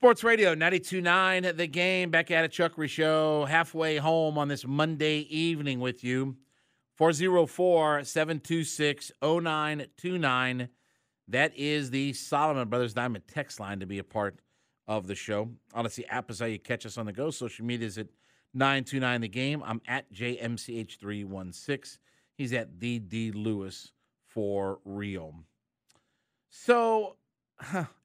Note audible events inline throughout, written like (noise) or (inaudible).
Sports Radio 92.9, the game. Back at a Chuckery Show. Halfway home on this Monday evening with you. 404 726 0929. That is the Solomon Brothers Diamond text line to be a part of the show. Audacy app is how you catch us on the go. Social media is at 929 the game. I'm at JMCH316. He's at the D Lewis for real. So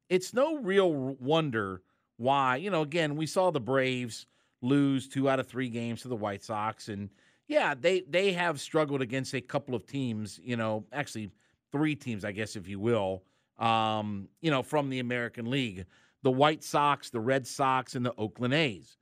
it's no real wonder why, you know, again, we saw the Braves lose two out of three games to the White Sox. And yeah, they, they have struggled against a couple of teams, you know, actually three teams, I guess, if you will, um, you know, from the American League the White Sox, the Red Sox, and the Oakland A's.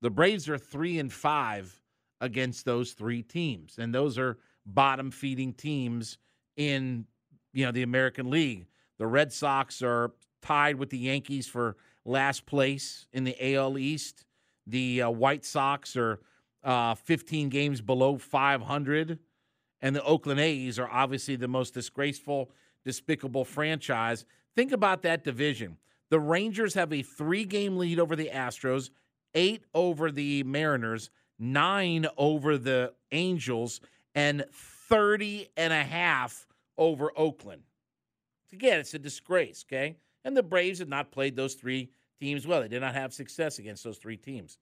The Braves are three and five against those three teams. And those are bottom feeding teams in, you know, the American League. The Red Sox are tied with the Yankees for last place in the AL East. The uh, White Sox are uh, 15 games below 500. And the Oakland A's are obviously the most disgraceful, despicable franchise. Think about that division. The Rangers have a three game lead over the Astros, eight over the Mariners, nine over the Angels, and 30 and a half over Oakland. Again, it's a disgrace, okay? And the Braves had not played those three teams well. They did not have success against those three teams.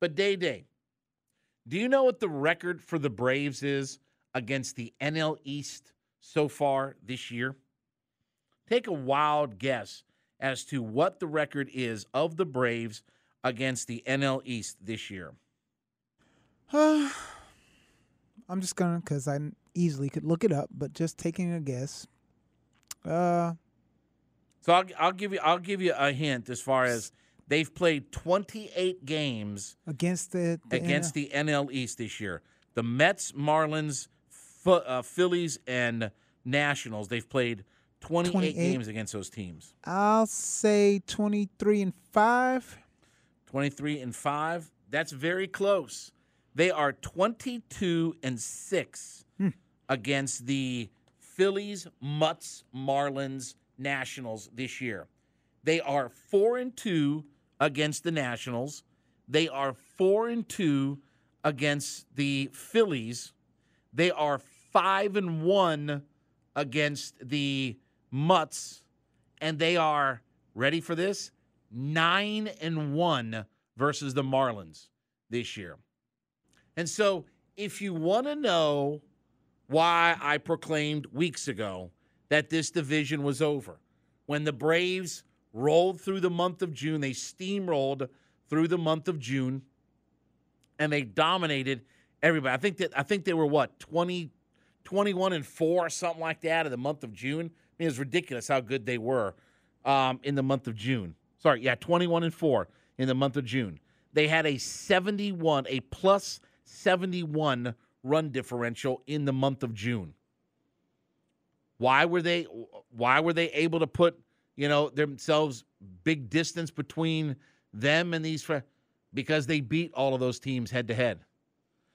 But Day Day, do you know what the record for the Braves is against the NL East so far this year? Take a wild guess as to what the record is of the Braves against the NL East this year. Uh, (sighs) I'm just gonna because I easily could look it up, but just taking a guess. Uh, So I'll, I'll give you I'll give you a hint as far as they've played 28 games against the, the against the NL East this year. The Mets, Marlins, Ph- uh, Phillies, and Nationals. They've played 28, 28. games against those teams. I'll say 23 and five. 23 and 5. That's very close. They are 22 and 6 against the Phillies, Mutts, Marlins, Nationals this year. They are 4 and 2 against the Nationals. They are 4 and 2 against the Phillies. They are 5 and 1 against the Mutts and they are ready for this? 9 and 1 versus the Marlins this year. And so, if you want to know why I proclaimed weeks ago that this division was over, when the Braves rolled through the month of June, they steamrolled through the month of June and they dominated everybody. I think that I think they were what 20 21 and 4 something like that in the month of June. I mean, it was ridiculous how good they were um, in the month of June. Sorry, yeah, 21 and 4 in the month of June. They had a 71, a plus 71 run differential in the month of June. Why were they why were they able to put, you know, themselves big distance between them and these because they beat all of those teams head to head.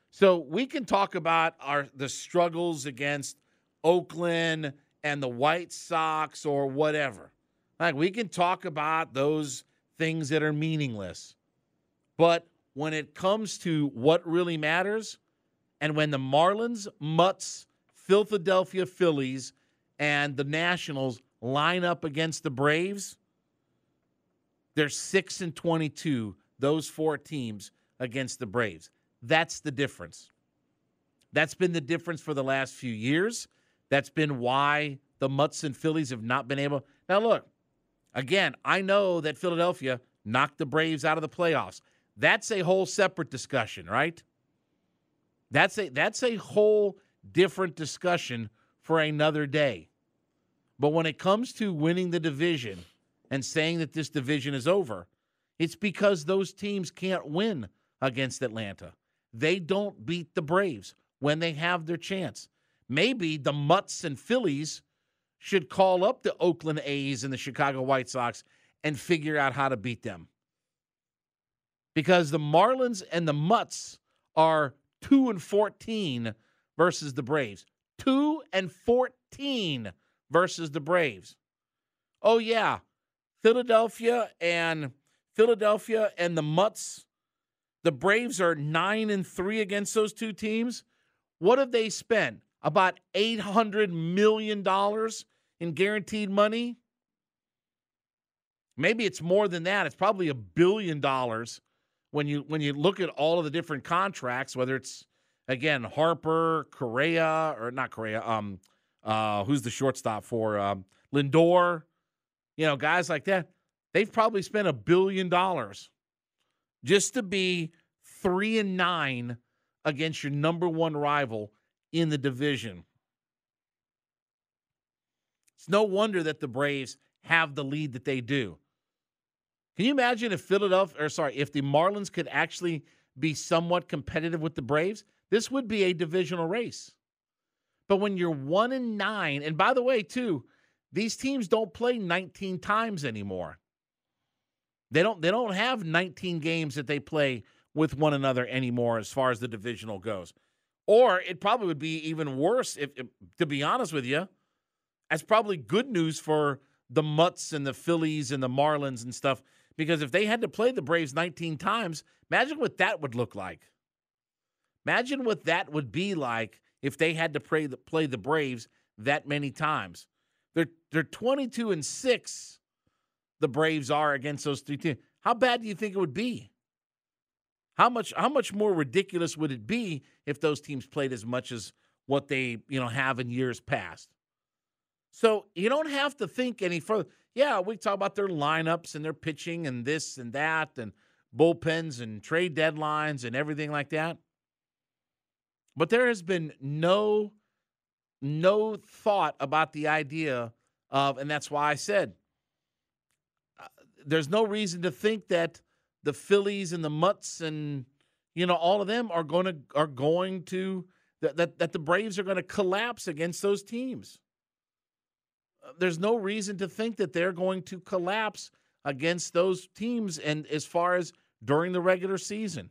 So we can talk about our the struggles against Oakland and the White Sox or whatever. Like we can talk about those things that are meaningless. But when it comes to what really matters, and when the Marlins, Mutts, Philadelphia Phillies, and the Nationals line up against the Braves, they're 6 and 22, those four teams against the Braves. That's the difference. That's been the difference for the last few years. That's been why the Mutts and Phillies have not been able. Now, look, again, I know that Philadelphia knocked the Braves out of the playoffs. That's a whole separate discussion, right? That's a that's a whole different discussion for another day. But when it comes to winning the division and saying that this division is over, it's because those teams can't win against Atlanta. They don't beat the Braves when they have their chance. Maybe the Mutts and Phillies should call up the Oakland A's and the Chicago White Sox and figure out how to beat them. Because the Marlins and the Mutts are 2 and 14 versus the Braves. 2 and 14 versus the Braves. Oh yeah, Philadelphia and Philadelphia and the Mutts. The Braves are 9 and 3 against those two teams. What have they spent? About 800 million dollars in guaranteed money? Maybe it's more than that. It's probably a billion dollars when you when you look at all of the different contracts, whether it's again Harper, Correa, or not Correa, um, uh, who's the shortstop for um, Lindor, you know, guys like that. They've probably spent a billion dollars just to be three and nine against your number one rival in the division. It's no wonder that the Braves have the lead that they do. Can you imagine if Philadelphia, or sorry, if the Marlins could actually be somewhat competitive with the Braves? This would be a divisional race. But when you're one and nine, and by the way, too, these teams don't play 19 times anymore. They don't. They don't have 19 games that they play with one another anymore, as far as the divisional goes. Or it probably would be even worse if, if to be honest with you, that's probably good news for the Mutts and the Phillies and the Marlins and stuff because if they had to play the Braves 19 times, imagine what that would look like. Imagine what that would be like if they had to play the, play the Braves that many times. They're they're 22 and 6 the Braves are against those three teams. How bad do you think it would be? How much how much more ridiculous would it be if those teams played as much as what they, you know, have in years past? So you don't have to think any further yeah, we talk about their lineups and their pitching and this and that and bullpens and trade deadlines and everything like that. But there has been no no thought about the idea of and that's why I said uh, there's no reason to think that the Phillies and the Mutts and you know all of them are going to are going to that that, that the Braves are going to collapse against those teams there's no reason to think that they're going to collapse against those teams. And as far as during the regular season,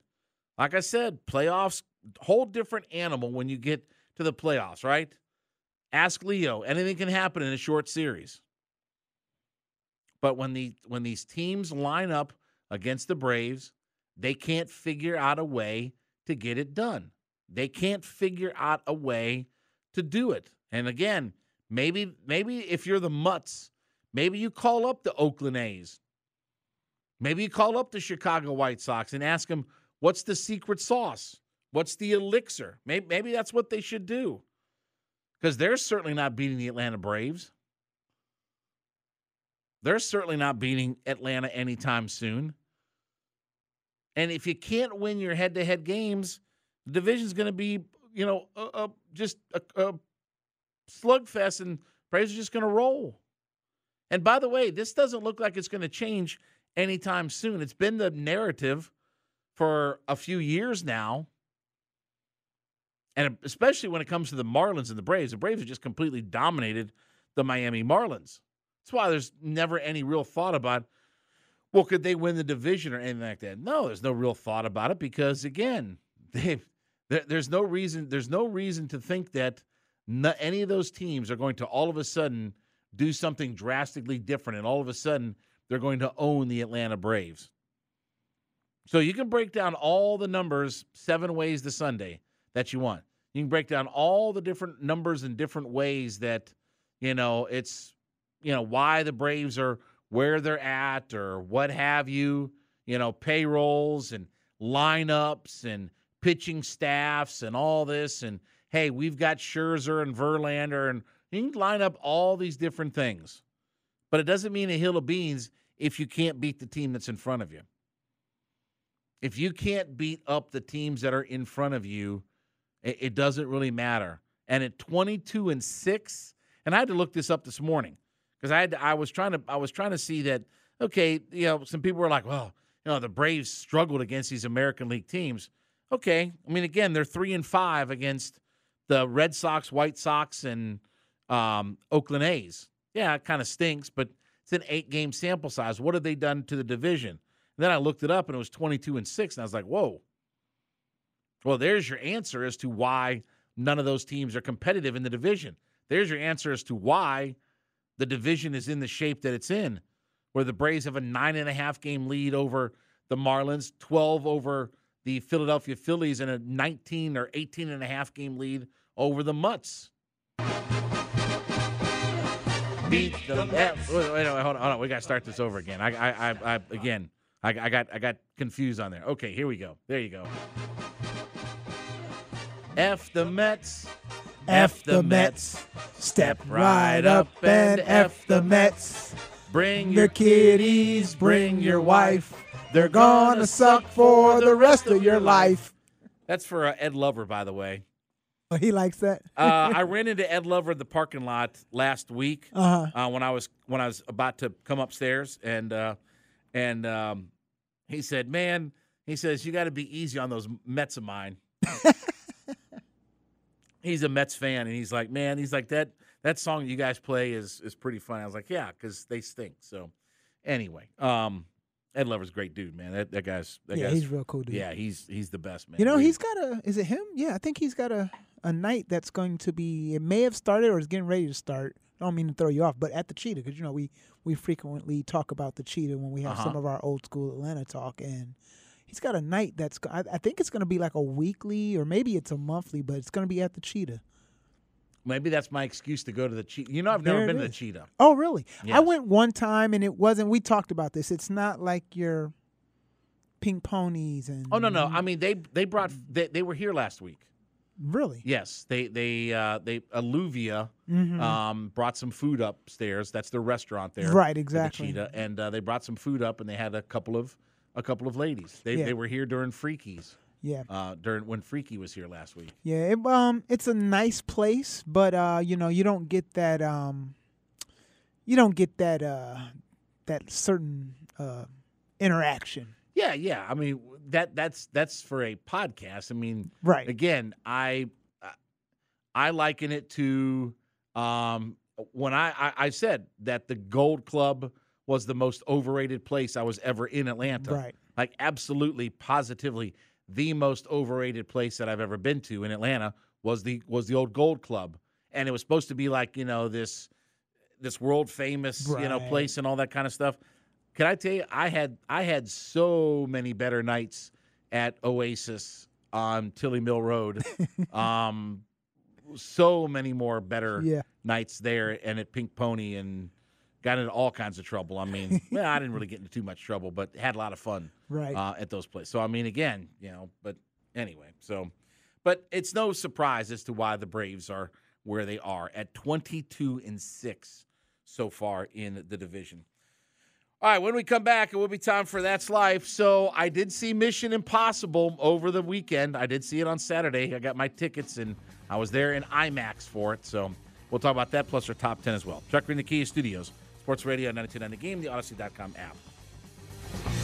like I said, playoffs, whole different animal when you get to the playoffs, right? Ask Leo. Anything can happen in a short series. But when the when these teams line up against the Braves, they can't figure out a way to get it done. They can't figure out a way to do it. And again, Maybe maybe if you're the Mutts, maybe you call up the Oakland A's. Maybe you call up the Chicago White Sox and ask them what's the secret sauce? What's the elixir? Maybe, maybe that's what they should do. Because they're certainly not beating the Atlanta Braves. They're certainly not beating Atlanta anytime soon. And if you can't win your head to head games, the division's going to be, you know, uh, just a, a slugfest, and Braves are just going to roll. And by the way, this doesn't look like it's going to change anytime soon. It's been the narrative for a few years now. And especially when it comes to the Marlins and the Braves, the Braves have just completely dominated the Miami Marlins. That's why there's never any real thought about, well, could they win the division or anything like that? No, there's no real thought about it because, again, (laughs) they've there's no reason. There's no reason to think that any of those teams are going to all of a sudden do something drastically different, and all of a sudden they're going to own the Atlanta Braves. So you can break down all the numbers seven ways to Sunday that you want. You can break down all the different numbers in different ways that you know it's you know why the Braves are where they're at or what have you. You know payrolls and lineups and pitching staffs and all this and hey, we've got Scherzer and Verlander and you can line up all these different things. But it doesn't mean a hill of beans if you can't beat the team that's in front of you. If you can't beat up the teams that are in front of you, it, it doesn't really matter. And at 22 and 6, and I had to look this up this morning because I had to, I was trying to I was trying to see that okay, you know, some people were like, well, you know, the Braves struggled against these American League teams. Okay, I mean, again, they're three and five against the Red Sox, White Sox, and um, Oakland A's. Yeah, it kind of stinks, but it's an eight game sample size. What have they done to the division? And then I looked it up and it was 22 and six. And I was like, whoa. Well, there's your answer as to why none of those teams are competitive in the division. There's your answer as to why the division is in the shape that it's in, where the Braves have a nine and a half game lead over the Marlins, 12 over the Philadelphia Phillies, and a 19 or 18 and a half game lead over the Mutts. Beat the Mets. Wait, wait, wait, hold on, hold on. We got to start this over again. I, I, I, I again, I, I got, I got confused on there. Okay, here we go. There you go. F the Mets. F the Mets. Step right up and F the Mets. Bring Your kiddies, bring your wife. They're gonna suck for the rest of your life. That's for uh, Ed Lover, by the way. Oh, he likes that. Uh, I (laughs) ran into Ed Lover in the parking lot last week Uh-huh. uh, when I was when I was about to come upstairs, and uh, and um, he said, "Man," he says, "you got to be easy on those Mets of mine." (laughs) he's a Mets fan, and he's like, "Man," he's like that that song you guys play is is pretty funny. I was like, "Yeah," because they stink. So anyway, um, Ed Lover's a great dude, man. That that guy's that yeah, guy's he's real cool, dude. yeah, he's he's the best man. You know, he's got a. Is it him? Yeah, I think he's got a a night that's going to be. It may have started or is getting ready to start. I don't mean to throw you off, but at the Cheetah, because you know we we frequently talk about the Cheetah when we have some Uh-huh. of our old school Atlanta talk, and he's got a night that's, I, I think it's going to be like a weekly or maybe it's a monthly, but it's going to be at the Cheetah. maybe that's my excuse to go to the cheetah. You know, I've never been to the cheetah. Oh, really? I went one time and it wasn't. We talked about this. It's not like your pink ponies and. Oh no, no. I mean they they brought they, they were here last week. Really. Yes, they they uh, they Alluvia Mhm. um, brought some food upstairs. That's their restaurant there, Right, at the exactly. Cheetah, and uh, they brought some food up, and they had a couple of a couple of ladies. They Yeah. they were here during Freakies. Yeah. Uh, during when Freaky was here last week. Yeah, it, um, it's a nice place, but uh, you know, you don't get that um, you don't get that uh, that certain uh, interaction. Yeah, yeah. I mean that that's that's for a podcast. I mean, Right. again, I I liken it to um, when I, I I said that the Gold Club was the most overrated place I was ever in Atlanta. Right. Like absolutely, positively, the most overrated place that I've ever been to in Atlanta was the was the old Gold Club, and it was supposed to be like you know this this world famous you know place and all that kind of stuff. Can I tell you, I had I had so many better nights at Oasis on Tilly Mill Road. (laughs) um, so many more better Yeah. nights there and at Pink Pony and got into all kinds of trouble. I mean, (laughs) well, I didn't really get into too much trouble, but had a lot of fun Right. uh, at those places. So I mean, again, you know, but anyway, so but it's no surprise as to why the Braves are where they are at 22 and 6 so far in the division. All right, when we come back, it will be time for That's Life. So I did see Mission Impossible over the weekend. I did see it on Saturday. I got my tickets and I was there in IMAX for it. So we'll talk about that plus our top 10 as well. Chuckery, the Kia Studios, Sports Radio 929 The Game, the Audacy.com app.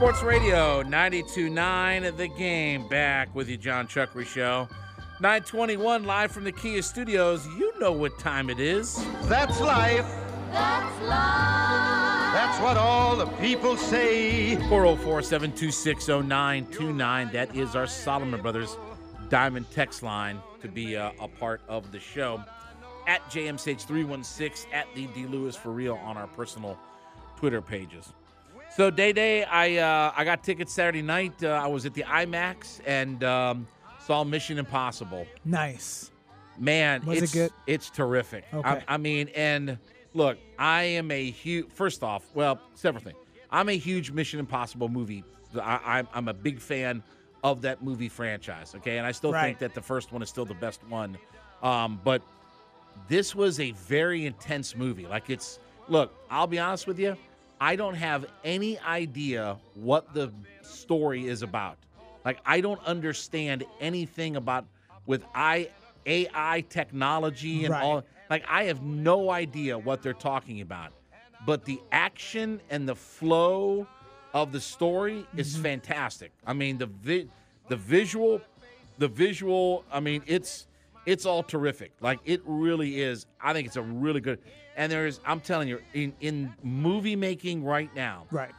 Sports Radio 92.9 The Game. Back with you, Jon Chuckery Show. 921 live from the Kia Studios. You know what time it is. That's life. That's life. That's what all the people say. 404 726 0929. That is our Solomon Brothers Diamond text line to be uh, a part of the show. At JMSH316, at the D Lewis for real on our personal Twitter pages. So Day Day, I uh, I got tickets Saturday night. Uh, I was at the IMAX and um, saw Mission Impossible. Nice. Man, Was it it's good? it's terrific. I, Okay. I mean, and look, I am a huge. First off, well, several things. I'm a huge Mission Impossible movie. I, I'm I'm a big fan of that movie franchise. Okay, and I still Right. think that the first one is still the best one. Um, but this was a very intense movie. Like it's look, I'll be honest with you, I don't have any idea what the story is about. Like I don't understand anything about with I AI technology and Right. all like I have no idea what they're talking about. But the action and the flow of the story is Mm-hmm. fantastic. I mean the vi- the visual the visual, I mean it's it's all terrific. Like it really is. I think it's a really good. And there's, I'm telling you, in in movie making right now, Right.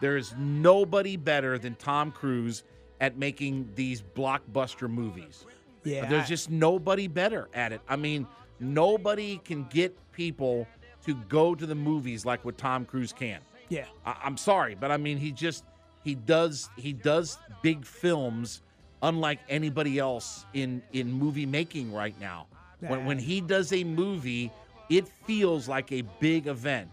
there is nobody better than Tom Cruise at making these blockbuster movies. Yeah. There's just nobody better at it. I mean, nobody can get people to go to the movies like what Tom Cruise can. yeah. I, I'm sorry, but I mean, he just he does he does big films unlike anybody else in in movie making right now. When when he does a movie, it feels like a big event,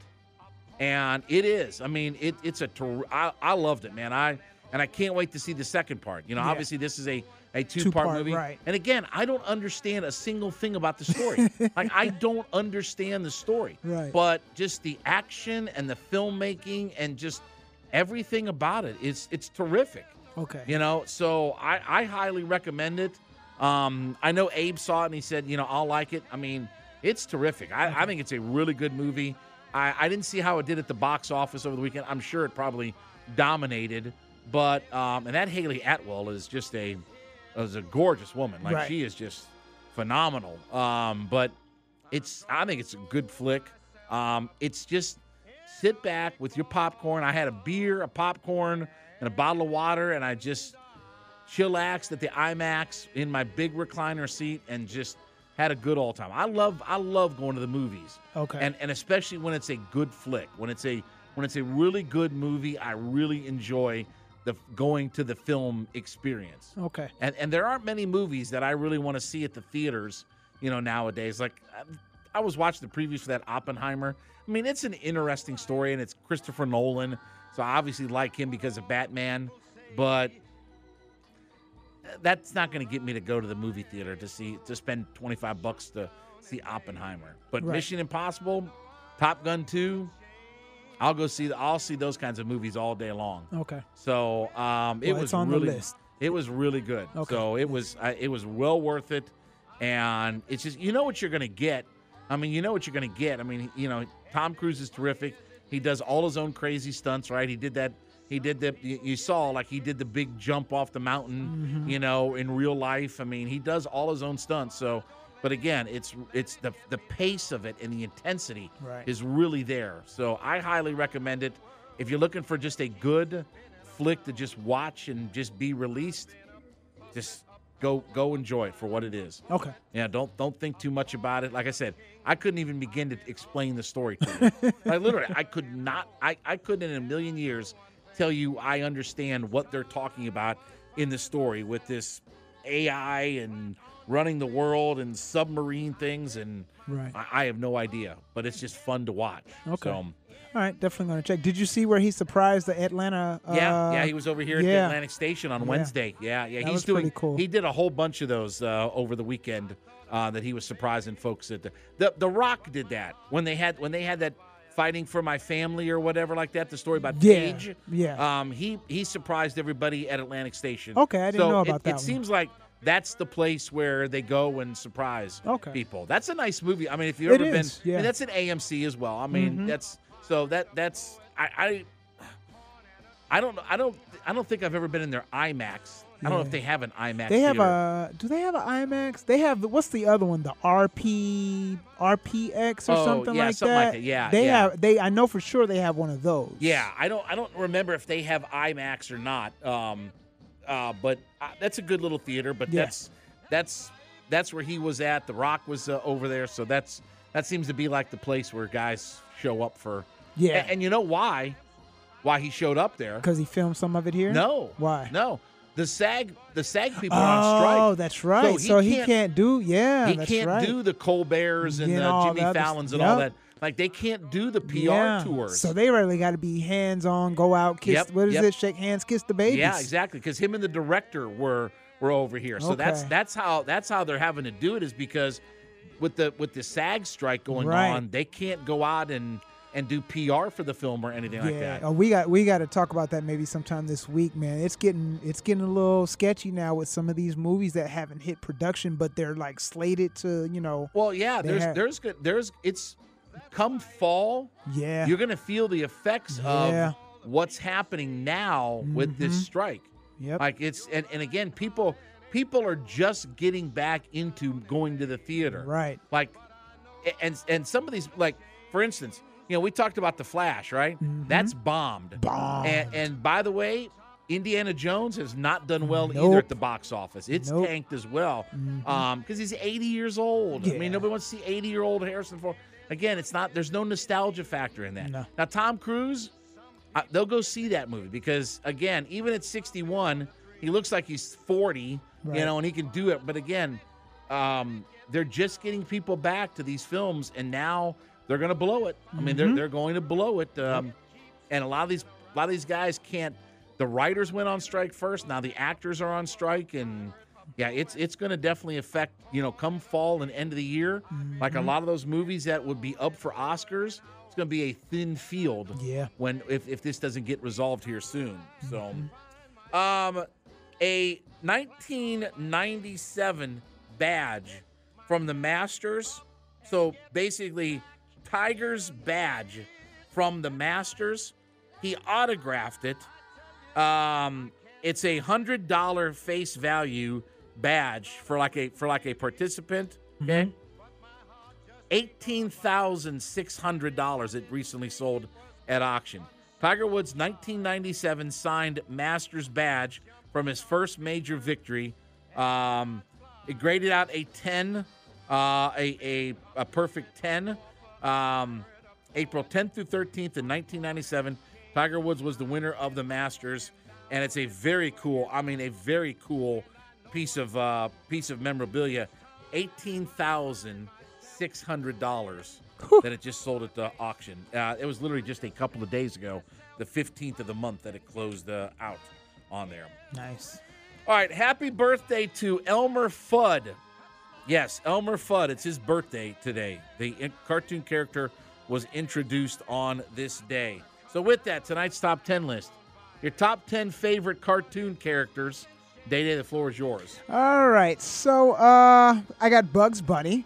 and it is. I mean, it it's a ter- I, I loved it, man. I and I can't wait to see the second part. You know, Yeah. obviously this is a a two part Two-part, movie, right. and again, I don't understand a single thing about the story. (laughs) like I don't understand the story, Right. But just the action and the filmmaking and just everything about it is it's terrific. Okay. You know, so I, I highly recommend it. Um, I know Abe saw it and he said, you know, I'll like it. I mean, it's terrific. I, I think it's a really good movie. I, I didn't see how it did at the box office over the weekend. I'm sure it probably dominated, but um, and that Hayley Atwell is just a is a gorgeous woman. Like Right. she is just phenomenal. Um, but it's I think it's a good flick. Um, it's just sit back with your popcorn. I had a beer, a popcorn, and a bottle of water, and I just chillaxed at the IMAX in my big recliner seat and just had a good all time. I love I love going to the movies. Okay. And and especially when it's a good flick, when it's a when it's a really good movie, I really enjoy the going to the film experience. Okay. And and there aren't many movies that I really want to see at the theaters, you know, nowadays. Like I, I was watching the previews for that Oppenheimer. I mean, it's an interesting story and it's Christopher Nolan. So I obviously like him because of Batman, but that's not going to get me to go to the movie theater to see to spend 25 bucks to see Oppenheimer. But Right. Mission Impossible, Top Gun 2, I'll go see I'll see those kinds of movies all day long. Okay. So um, it Well, was on the really, list. it was really good. Okay. So it was, uh, it was well worth it, and it's just you know what you're gonna get. I mean, you know what you're gonna get. I mean, you know, Tom Cruise is terrific. he does all his own crazy stunts. Right? He did that. He did the. You saw like he did the big jump off the mountain. Mm-hmm. You know, in real life. I mean, he does all his own stunts. So, but again, it's it's the the pace of it and the intensity Right. is really there. So I highly recommend it. If you're looking for just a good flick to just watch and just be released, just go go enjoy it for what it is. Okay. Yeah, don't don't think too much about it. Like I said, I couldn't even begin to explain the story to you. (laughs) like literally, I could not. I I couldn't in a million years tell you I understand what they're talking about in the story with this AI and running the world and submarine things and Right. I, I have no idea, but it's just fun to watch. Okay. So, All right, definitely gonna check. Did you see where he surprised the Atlanta? Uh, yeah, yeah, he was over here at the. Atlantic Station on Yeah. Wednesday. Yeah, yeah, That he's doing. cool. He did a whole bunch of those uh, over the weekend uh, that he was surprising folks at the, the The Rock did that when they had when they had that fighting for my family or whatever like that. The story about Yeah, Paige. yeah. Um, he he surprised everybody at Atlantic Station. Okay, I didn't So know it- about it, that one. seems like. That's the place where they go and surprise Okay. people. That's a nice movie. I mean, if you've It ever is, been, I yeah. mean, that's an AMC as well. I mean, Mhm. that's so that that's I, I I don't I don't I don't think I've ever been in their IMAX. I don't know if they have an IMAX. They have theater. a. Do they have an IMAX? They have. the What's the other one? The RP RPX or Oh, something yeah, like something that. like that. Yeah, They yeah. have. They. I know for sure they have one of those. Yeah, I don't I don't remember if they have IMAX or not. Um, uh, but uh, that's a good little theater. But Yeah. that's that's that's where he was at. The Rock was uh, over there, so that's that seems to be like the place where guys show up for. Yeah. and, and you know why? Why he showed up there? Because he filmed some of it here. No. Why? No. The SAG the SAG people are on oh, strike. Oh, that's right. he So he, can't- can't, do. Yeah, he can't right. do the Colberts and the Jimmy the Fallons and all that. Like they can't do the PR yeah. tours. So they really got to be hands on, go out, kiss. Yep, what is yep. it? Shake hands, kiss the babies. yeah, exactly. Because him and the director were were over here. So that's that's how that's how they're having to do it is because with the with the SAG strike going Right. on, they can't go out and and do PR for the film or anything like that. oh, we got we got to talk about that maybe sometime this week, man. It's getting it's getting a little sketchy now with some of these movies that haven't hit production, but they're like slated to, you know, Well, yeah, there's have- there's good there's it's come fall. yeah, You're gonna feel the effects Yeah. of what's happening now with this Mhm. strike. yep, Like it's and, and again, people people are just getting back into going to the theater. right, Like and and some of these like for instance, you know, we talked about the Flash, right? That's bombed. Mm-hmm. Bombed. And and by the way, Indiana Jones has not done well either at the box office. It's Nope. tanked as well. Um, because he's 80 years old. I mean, nobody wants to see 80 year old Harrison Ford. Again, it's not. There's no nostalgia factor in that. No. Now, Tom Cruise, uh, they'll go see that movie because again, even at 61, he looks like he's 40. Right. You know, and he can do it. But again, um, they're just getting people back to these films, and now they're going to blow it. I mean, Mm-hmm. they're they're going to blow it. Um, and a lot of these a lot of these guys can't. The writers went on strike first. Now the actors are on strike, and yeah, it's it's going to definitely affect you know come fall and end of the year. Like a Mm-hmm. lot of those movies that would be up for Oscars, it's going to be a thin field. Yeah. When if if this doesn't get resolved here soon, so. Mm-hmm. Um, a 1997 badge from the Masters. So basically, Tiger's badge from the Masters. He autographed it. Um, it's a hundred dollar face value badge for like a for like a participant. Okay. Eighteen thousand six hundred dollars. It recently sold at auction. Tiger Woods' 1997 signed Masters badge from his first major victory. Um, it graded out a 10, uh, a, a a perfect 10. Um, April 10th through 13th in 1997, Tiger Woods was the winner of the Masters, and it's a very cool. I mean, a very cool piece of uh, piece of memorabilia. Eighteen thousand six hundred dollars that it just sold at the auction. Uh, it was literally just a couple of days ago, the 15th of the month, that it closed uh, out on there. nice. All right, happy birthday to Elmer Fudd. Yes, Elmer Fudd. It's his birthday today. The in- cartoon character was introduced on this day. So, with that, tonight's top 10 list. Your top 10 favorite cartoon characters. Day Day, the floor is yours. All right, so uh, I got Bugs Bunny.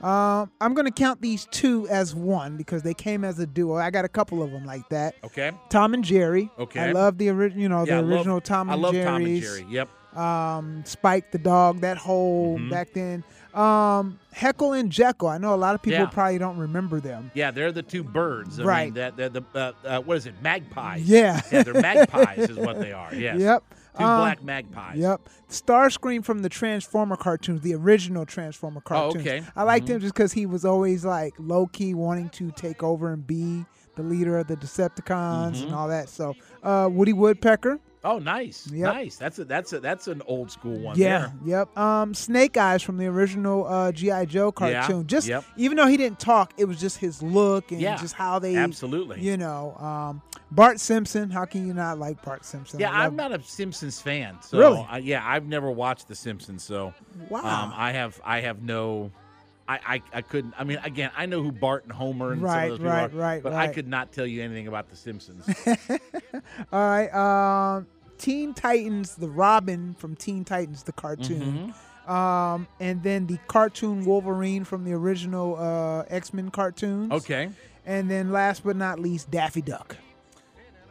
Um, I'm gonna count these two as one because they came as a duo. I got a couple of them like that. Okay. Tom and Jerry. Okay. I love the original, you know, Yeah, I the love- original Tom and Jerry. I love Jerry's. Tom and Jerry. Yep. Um, Spike the dog, that whole Mhm. back then. Um, Heckle and Jeckle. I know a lot of people Yeah. probably don't remember them. Yeah, they're the two birds. I Right. Mean, that that the uh, uh, what is it? Magpies. Yeah. Yeah, they're (laughs) magpies is what they are. Yes. Yep. Two Um, black magpies. Yep. Starscream from the Transformer cartoons, the original Transformer cartoons. Oh, okay. I liked Mhm. him just because he was always like low key wanting to take over and be the leader of the Decepticons Mhm. and all that. So, uh, Woody Woodpecker. Oh, nice. Yep. Nice. That's a that's a that's an old school one. Yeah, There. yep. Um, Snake Eyes from the original uh, GI Joe cartoon. Yeah. Just yep. even though he didn't talk, it was just his look and Yeah, just how they, absolutely. you know. Um, Bart Simpson. How can you not like Bart Simpson? Yeah, I'm not a Simpsons fan. So Really? I, yeah, I've never watched The Simpsons. So Wow. um, I have I have no. I, I, I couldn't. I mean, again, I know who Bart and Homer and some of those people right, are, right, but I could not tell you anything about The Simpsons. (laughs) All right. Um, Teen Titans, the Robin from Teen Titans, the cartoon. Mm-hmm. Um, and then the cartoon Wolverine from the original uh, X Men cartoons. okay. And then last but not least, Daffy Duck.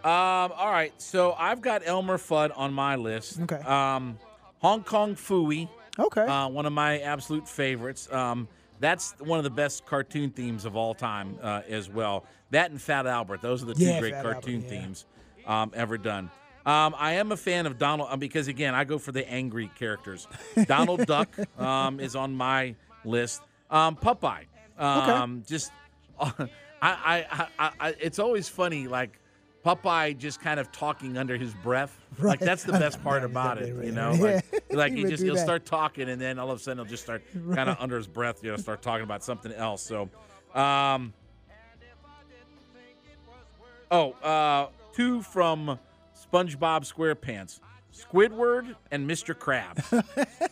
Um, all right, so I've got Elmer Fudd on my list. Okay. Um, Hong Kong Phooey, Okay. uh, one of my absolute favorites. Um, that's one of the best cartoon themes of all time uh, as well. That and Fat Albert, those are the two Yeah, great Fat cartoon Albert, yeah. themes um, ever done. Um, I am a fan of Donald uh, because again, I go for the angry characters. (laughs) Donald Duck um, is on my list. Um, Popeye, um, just (laughs) I, I, I, I, it's always funny like. Popeye just kind of talking under his breath. Like that's the (laughs) best part about it, you know. right. Like, (laughs) like he, he just he'll that. start talking, and then all of a sudden he'll just start (laughs) kind of under his breath, you know, start talking about something else. So, um, oh, uh, two from SpongeBob SquarePants, Squidward and Mr. Krabs.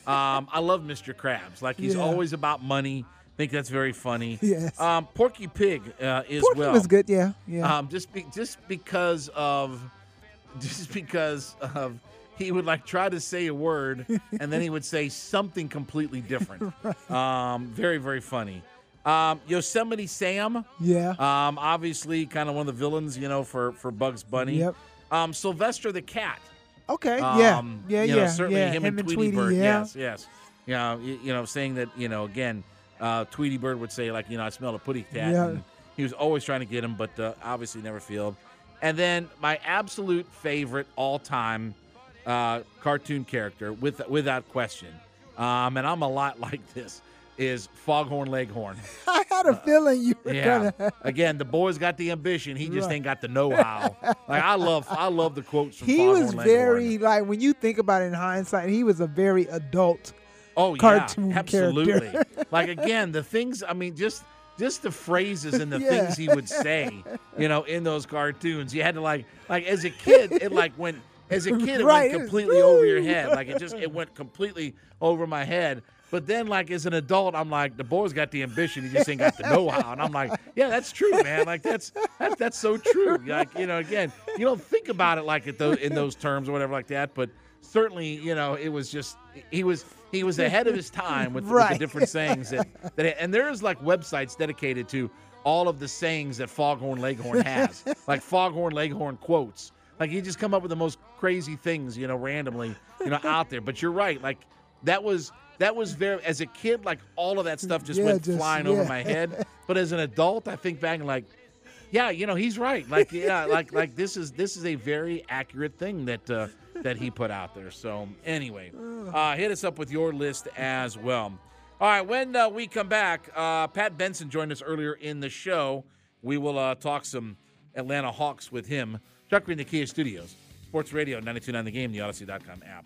um, I love Mr. Krabs. Like he's Yeah. always about money. Think that's very funny. (laughs) Yes. Um, Porky Pig uh, as Porky well. was good. Yeah. Yeah. Um, just be, just because of (laughs) just because of he would like try to say a word (laughs) and then he would say something completely different. Um, very very funny. Um, Yosemite Sam. yeah. Um, obviously, kind of one of the villains, you know, for for Bugs Bunny. Yep. Um, Sylvester the cat. okay. yeah. Um, Yeah. you yeah. know, certainly yeah. him, and Tweety, Tweety. Bird. Yeah. Yes, yes. You know, you, you know, saying that, you know, again, uh, Tweety Bird would say like, you know, I smell a putty cat. Yeah. And he was always trying to get him, but uh, obviously never failed. And then my absolute favorite all-time uh, cartoon character, with without question, um, and I'm a lot (laughs) like this, is Foghorn Leghorn. (laughs) I had a feeling you were Yeah. gonna. (laughs) Again, the boy's got the ambition. He just Right. ain't got the know-how. like I love, I love the quotes from He Foghorn was Leghorn. very like when you think about it in hindsight, he was a very adult. Oh cartoon yeah, absolutely. (laughs) like again, the things. I mean, just just the phrases and the Yeah. things he would say. You know, in those cartoons, you had to like like as a kid, it like went as a (laughs) kid, it Right, went completely over your head. Like it just it went (laughs) completely over my head. But then, like as an adult, I'm like, the boy's got the ambition. He just ain't got the know-how. And I'm like, yeah, that's true, man. Like that's that's that's so true. Like you know, again, you don't think about it like those in those terms or whatever like that. But certainly, you know, it was just he was he was ahead of his time with, with the different sayings that, that and there's like websites dedicated to all of the sayings that Foghorn Leghorn has, (laughs) like Foghorn Leghorn quotes. Like he just come up with the most crazy things, you know, randomly, you know, out there. But you're right, like that was that was very as a kid, like all of that stuff just Yeah, went just- flying over my head. (laughs) But as an adult, I think back and like, yeah, you know, he's right. Like, yeah, like like this is this is a very accurate thing that uh, that he put out there. So anyway, uh, hit us up with your list as well. All right, when uh, we come back, uh, Pat Benson joined us earlier in the show. We will uh, talk some Atlanta Hawks with him. Chuckery, the Kia Studios, Sports Radio 929 The Game, the Audacy.com app.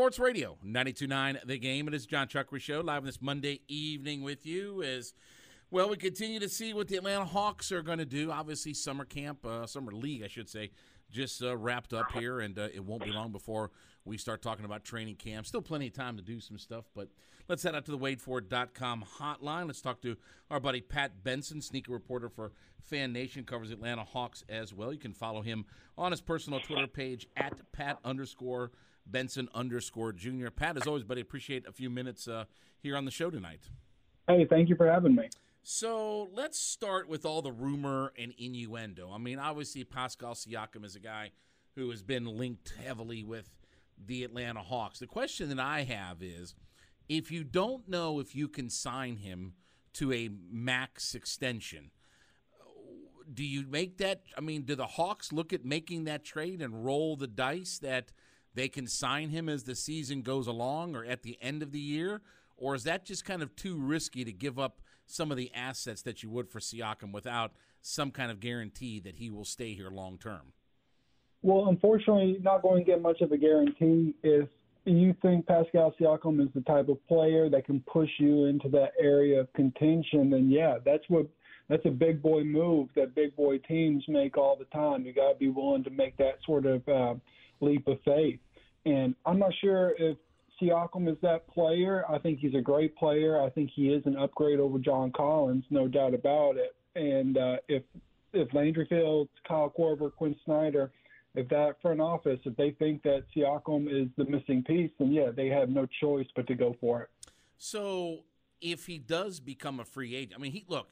Sports Radio 929 The Game. It is Jon Chuckery Show live this Monday evening with you as well. We continue to see what the Atlanta Hawks are going to do. Obviously, summer camp, uh, summer league, I should say, just uh, wrapped up here, and uh, it won't be long before we start talking about training camp. Still plenty of time to do some stuff, but let's head out to the WadeFord.com hotline. Let's talk to our buddy Pat Benson, sneaker reporter for Fan Nation, covers Atlanta Hawks as well. You can follow him on his personal Twitter page at Pat underscore Benson underscore Junior. Pat, as always, buddy, appreciate a few minutes uh, here on the show tonight. Hey, thank you for having me. So let's start with all the rumor and innuendo. I mean, obviously, Pascal Siakam is a guy who has been linked heavily with the Atlanta Hawks. The question that I have is if you don't know if you can sign him to a max extension, do you make that? I mean, do the Hawks look at making that trade and roll the dice that – they can sign him as the season goes along or at the end of the year? Or is that just kind of too risky to give up some of the assets that you would for Siakam without some kind of guarantee that he will stay here long term? Well, unfortunately, not going to get much of a guarantee. If you think Pascal Siakam is the type of player that can push you into that area of contention, then yeah, that's what that's a big boy move that big boy teams make all the time. You got to be willing to make that sort of uh, leap of faith. And I'm not sure if Siakam is that player. I think he's a great player. I think he is an upgrade over John Collins, no doubt about it. And uh, if if Landry Fields, Kyle Korver, Quin Snyder, if that front office, if they think that Siakam is the missing piece, then yeah, they have no choice but to go for it. So if he does become a free agent, I mean, he look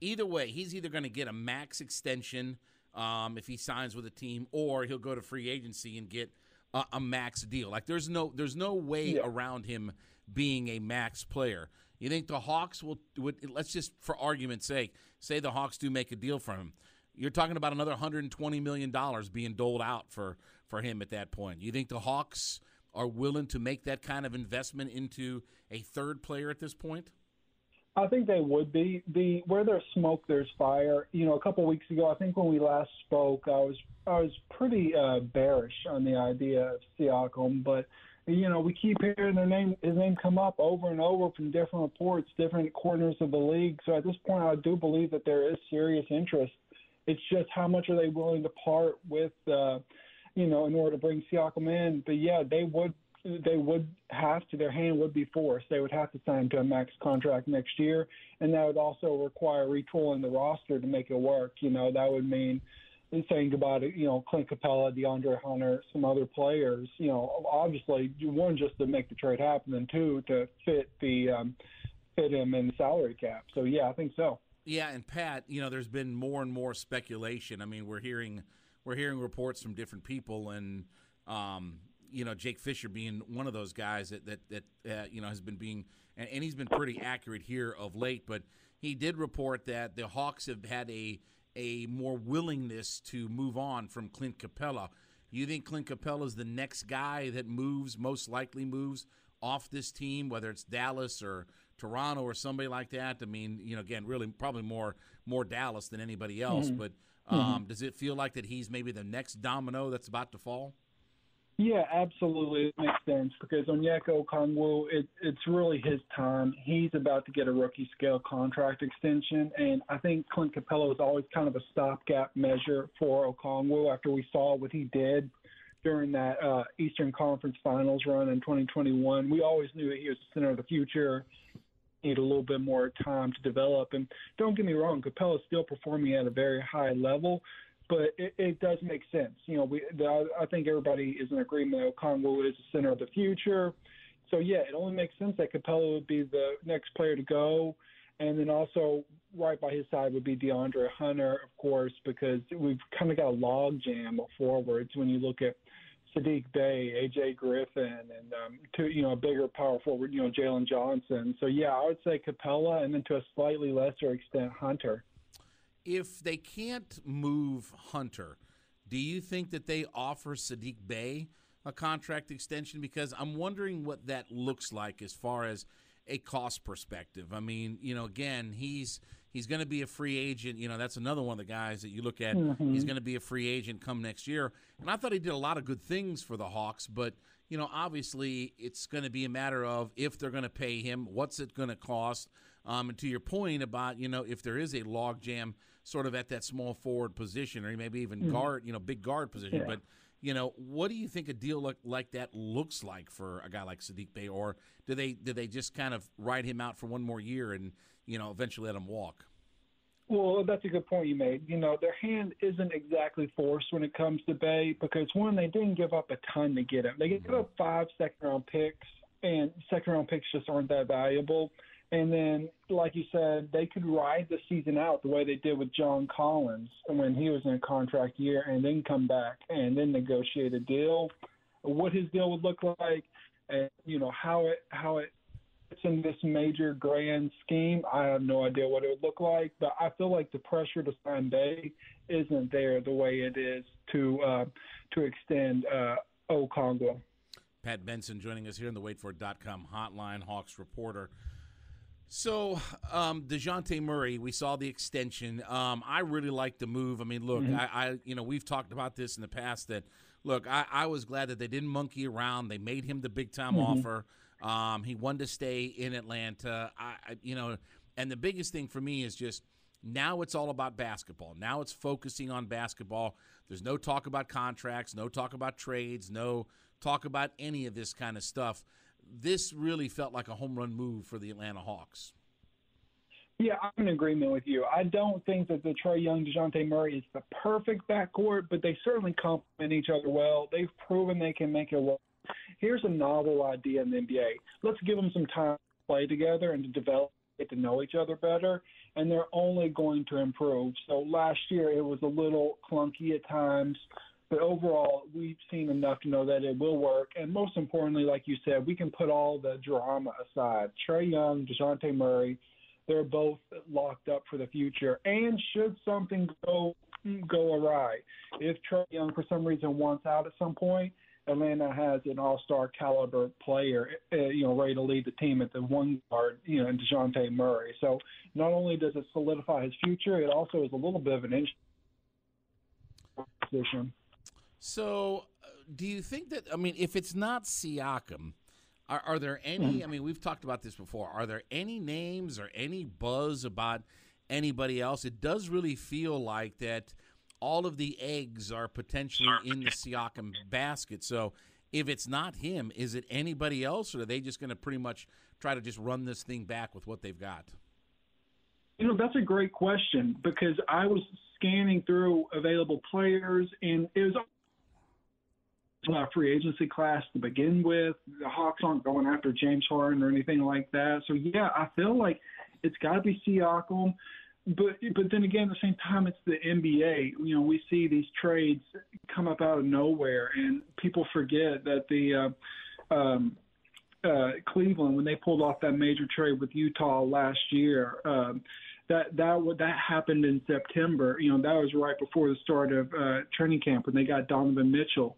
either way, he's either going to get a max extension um, if he signs with a team, or he'll go to free agency and get a, a max deal. Like there's no there's no way yeah. around him being a max player. You think the Hawks will would let's just for argument's sake say the Hawks do make a deal for him. You're talking about another 120 million dollars being doled out for for him at that point. You think the Hawks are willing to make that kind of investment into a third player at this point? I think they would be. The where there's smoke, there's fire. You know, a couple weeks ago, I think when we last spoke, I was I was pretty uh, bearish on the idea of Siakam, but you know, we keep hearing their name, his name come up over and over from different reports, different corners of the league. So at this point, I do believe that there is serious interest. It's just how much are they willing to part with, uh, you know, in order to bring Siakam in. But yeah, they would they would have to their hand would be forced. They would have to sign to a max contract next year, and that would also require retooling the roster to make it work. You know, that would mean saying goodbye to you know Clint Capela, DeAndre Hunter, some other players. You know, obviously one just to make the trade happen, and two to fit the um, fit him in the salary cap. So yeah, I think so. Yeah, and Pat, you know, there's been more and more speculation. I mean, we're hearing we're hearing reports from different people, and um, you know Jake Fisher being one of those guys that that that uh, you know has been being and, and he's been pretty accurate here of late. But he did report that the Hawks have had a a more willingness to move on from Clint Capela. You think Clint Capela is the next guy that moves, most likely moves off this team, whether it's Dallas or Toronto or somebody like that? I mean, you know, again, really probably more more Dallas than anybody else. Mm-hmm. But um, mm-hmm. does it feel like that he's maybe the next domino that's about to fall? Yeah, absolutely. It makes sense because Onyeka Okongwu, it, it's really his time. He's about to get a rookie scale contract extension, and I think Clint Capela was always kind of a stopgap measure for Okongwu after we saw what he did during that uh, Eastern Conference Finals run in 2021. We always knew that he was the center of the future. need a little bit more time to develop. And don't get me wrong, Capela is still performing at a very high level, but it, it does make sense. You know, we the, I think everybody is in agreement that Okongwu is the center of the future. So yeah, it only makes sense that Capela would be the next player to go. And then also right by his side would be DeAndre Hunter, of course, because we've kind of got a log jam of forwards when you look at Sadiq Bey, AJ Griffin, and um, to you know a bigger power forward, you know Jalen Johnson. So yeah, I would say Capela, and then to a slightly lesser extent Hunter. If they can't move Hunter, do you think that they offer Sadiq Bey a contract extension? Because I'm wondering what that looks like as far as a cost perspective. I mean, you know, again, he's he's going to be a free agent. You know, that's another one of the guys that you look at. Mm-hmm. He's going to be a free agent come next year. And I thought he did a lot of good things for the Hawks, but you know, obviously, it's going to be a matter of if they're going to pay him, what's it going to cost. Um, and to your point about you know if there is a logjam sort of at that small forward position or maybe even mm-hmm. guard, you know, big guard position, yeah. but you know, what do you think a deal like, like that looks like for a guy like Sadiq Bey, or do they do they just kind of ride him out for one more year and you know eventually let him walk? Well, that's a good point you made. You know, their hand isn't exactly forced when it comes to Bey because one, they didn't give up a ton to get him. They gave up five second round picks, and second round picks just aren't that valuable. And then, like you said, they could ride the season out the way they did with John Collins when he was in a contract year, and then come back and then negotiate a deal. What his deal would look like, and you know how it how it fits in this major grand scheme. I have no idea what it would look like, but I feel like the pressure to sign Bey isn't there the way it is to uh, to extend uh, Okongwu. Pat Benson joining us here in the WaitFor.com hotline, Hawks reporter. So, um, Dejounte Murray, we saw the extension. Um, I really like the move. I mean, look, mm-hmm. I, I, you know, we've talked about this in the past. That look, I, I was glad that they didn't monkey around. They made him the big time mm-hmm. offer. Um, he wanted to stay in Atlanta. I, I, you know, and the biggest thing for me is just now it's all about basketball. Now it's focusing on basketball. There's no talk about contracts, no talk about trades, no talk about any of this kind of stuff this really felt like a home run move for the Atlanta Hawks. Yeah, I'm in agreement with you. I don't think that the Trae Young Dejounte Murray is the perfect backcourt, but they certainly complement each other well. They've proven they can make it work. Here's a novel idea in the NBA. Let's give them some time to play together and to develop, get to know each other better, and they're only going to improve. So last year it was a little clunky at times. But overall, we've seen enough to know that it will work. And most importantly, like you said, we can put all the drama aside. Trae Young, DeJounte Murray, they're both locked up for the future. And should something go go awry, if Trae Young for some reason wants out at some point, Atlanta has an all-star caliber player, uh, you know, ready to lead the team at the one guard, you know, and Dejounte Murray. So not only does it solidify his future, it also is a little bit of an position. So, uh, do you think that? I mean, if it's not Siakam, are, are there any? I mean, we've talked about this before. Are there any names or any buzz about anybody else? It does really feel like that. All of the eggs are potentially in the Siakam basket. So, if it's not him, is it anybody else, or are they just going to pretty much try to just run this thing back with what they've got? You know, that's a great question because I was scanning through available players, and it was uh, free agency class to begin with. The Hawks aren't going after James Harden or anything like that. So yeah, I feel like it's got to be Siakam. But but then again, at the same time, it's the NBA. You know, we see these trades come up out of nowhere, and people forget that the uh, um, uh, Cleveland when they pulled off that major trade with Utah last year. Um, that that that happened in September. You know, that was right before the start of uh, training camp when they got Donovan Mitchell.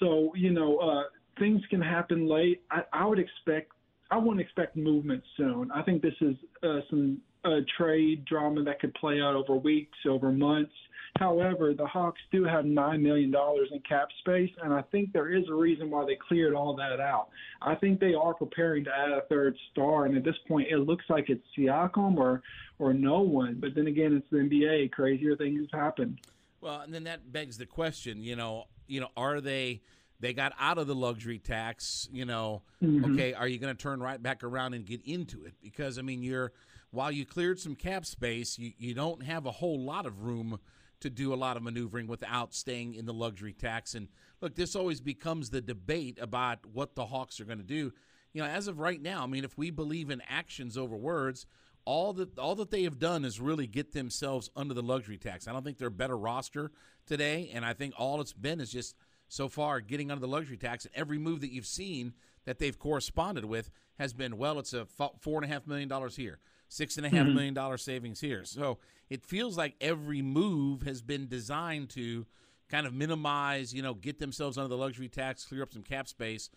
So you know, uh, things can happen late. I, I would expect. I wouldn't expect movement soon. I think this is uh, some uh, trade drama that could play out over weeks, over months. However, the Hawks do have $9 million in cap space, and I think there is a reason why they cleared all that out. I think they are preparing to add a third star, and at this point, it looks like it's Siakam or, or no one. But then again, it's the NBA. Crazier things happen. Well, and then that begs the question, you know, you know, are they they got out of the luxury tax. You know, Mhm. okay, are you going to turn right back around and get into it? Because I mean, you're while you cleared some cap space, you you don't have a whole lot of room to do a lot of maneuvering without staying in the luxury tax. And look, this always becomes the debate about what the Hawks are going to do. You know, as of right now, I mean, if we believe in actions over words, all that all that they have done is really get themselves under the luxury tax. I don't think they're a better roster today, and I think all it's been is just so far getting under the luxury tax. And every move that you've seen that they've corresponded with has been well, it's a four and a half million dollars here, six and a half Mhm. million dollar savings here. So it feels like every move has been designed to kind of minimize, you know, get themselves under the luxury tax, clear up some cap space.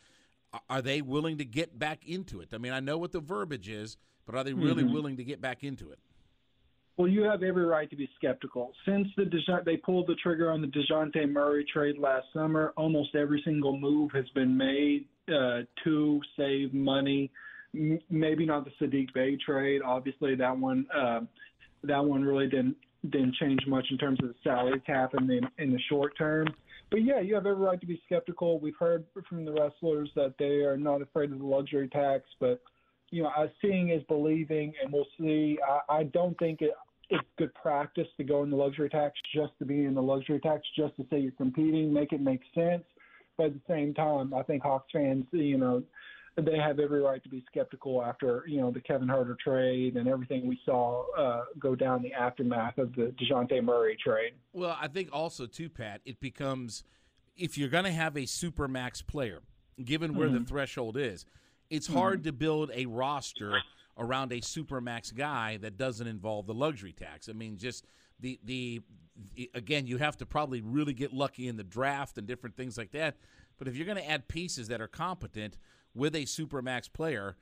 Are they willing to get back into it? I mean, I know what the verbiage is, but are they really Mhm. willing to get back into it? Well, you have every right to be skeptical. Since the Dejo- they pulled the trigger on the Dejounte Murray trade last summer, almost every single move has been made uh, to save money. M- maybe not the Sadiq Bey trade. Obviously, that one uh, that one really didn't didn't change much in terms of the salary cap in the in the short term. But yeah, you have every right to be skeptical. We've heard from the Resslers that they are not afraid of the luxury tax, but you know, uh, seeing is believing, and we'll see. I, I don't think it, it's good practice to go in the luxury tax just to be in the luxury tax, just to say you're competing, make it make sense. But at the same time, I think Hawks fans, you know, they have every right to be skeptical after you know the Kevin Huerter trade and everything we saw uh, go down the aftermath of the Dejounte Murray trade. Well, I think also too, Pat, it becomes if you're going to have a super max player, given where the Mhm. threshold is, it's hmm. hard to build a roster around a super max guy that doesn't involve the luxury tax. I mean, just the the, the again, you have to probably really get lucky in the draft and different things like that. But if you're going to add pieces that are competent with a super max player,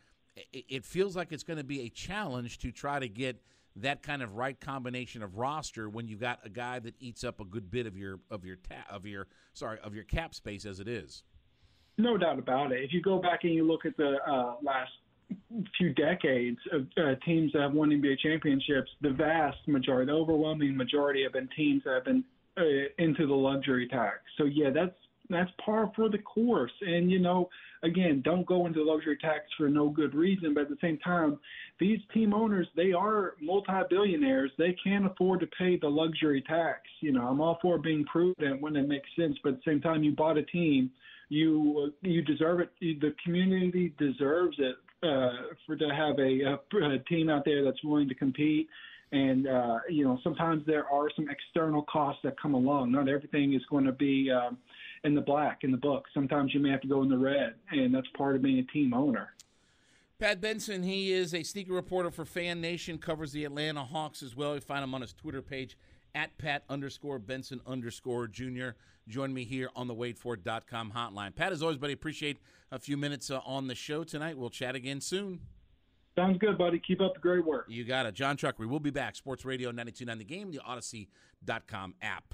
it, it feels like it's going to be a challenge to try to get that kind of right combination of roster when you've got a guy that eats up a good bit of your of your ta- of your sorry of your cap space as it is. No doubt about it. If you go back and you look at the uh, last few decades of uh, teams that have won NBA championships, the vast majority, the overwhelming majority, have been teams that have been uh, into the luxury tax. So yeah, that's that's par for the course. And you know, again, don't go into luxury tax for no good reason. But at the same time, these team owners, they are multi-billionaires. They can't afford to pay the luxury tax. You know, I'm all for being prudent when it makes sense. But at the same time, you bought a team you you deserve it. The community deserves it uh, for to have a, a, a team out there that's willing to compete. And uh, you know, sometimes there are some external costs that come along. Not everything is going to be um, in the black in the book. Sometimes you may have to go in the red, and that's part of being a team owner. Pat Benson, he is a sneaker reporter for Fan Nation, covers the Atlanta Hawks as well. You find him on his Twitter page at Pat underscore Benson underscore Junior. Join me here on the waitfor.com hotline. Pat, as always, buddy, appreciate a few minutes uh, on the show tonight. We'll chat again soon. Sounds good, buddy. Keep up the great work. You got it. Jon Chuckery. We'll be back. Sports Radio 929 The Game, the Audacy.com app.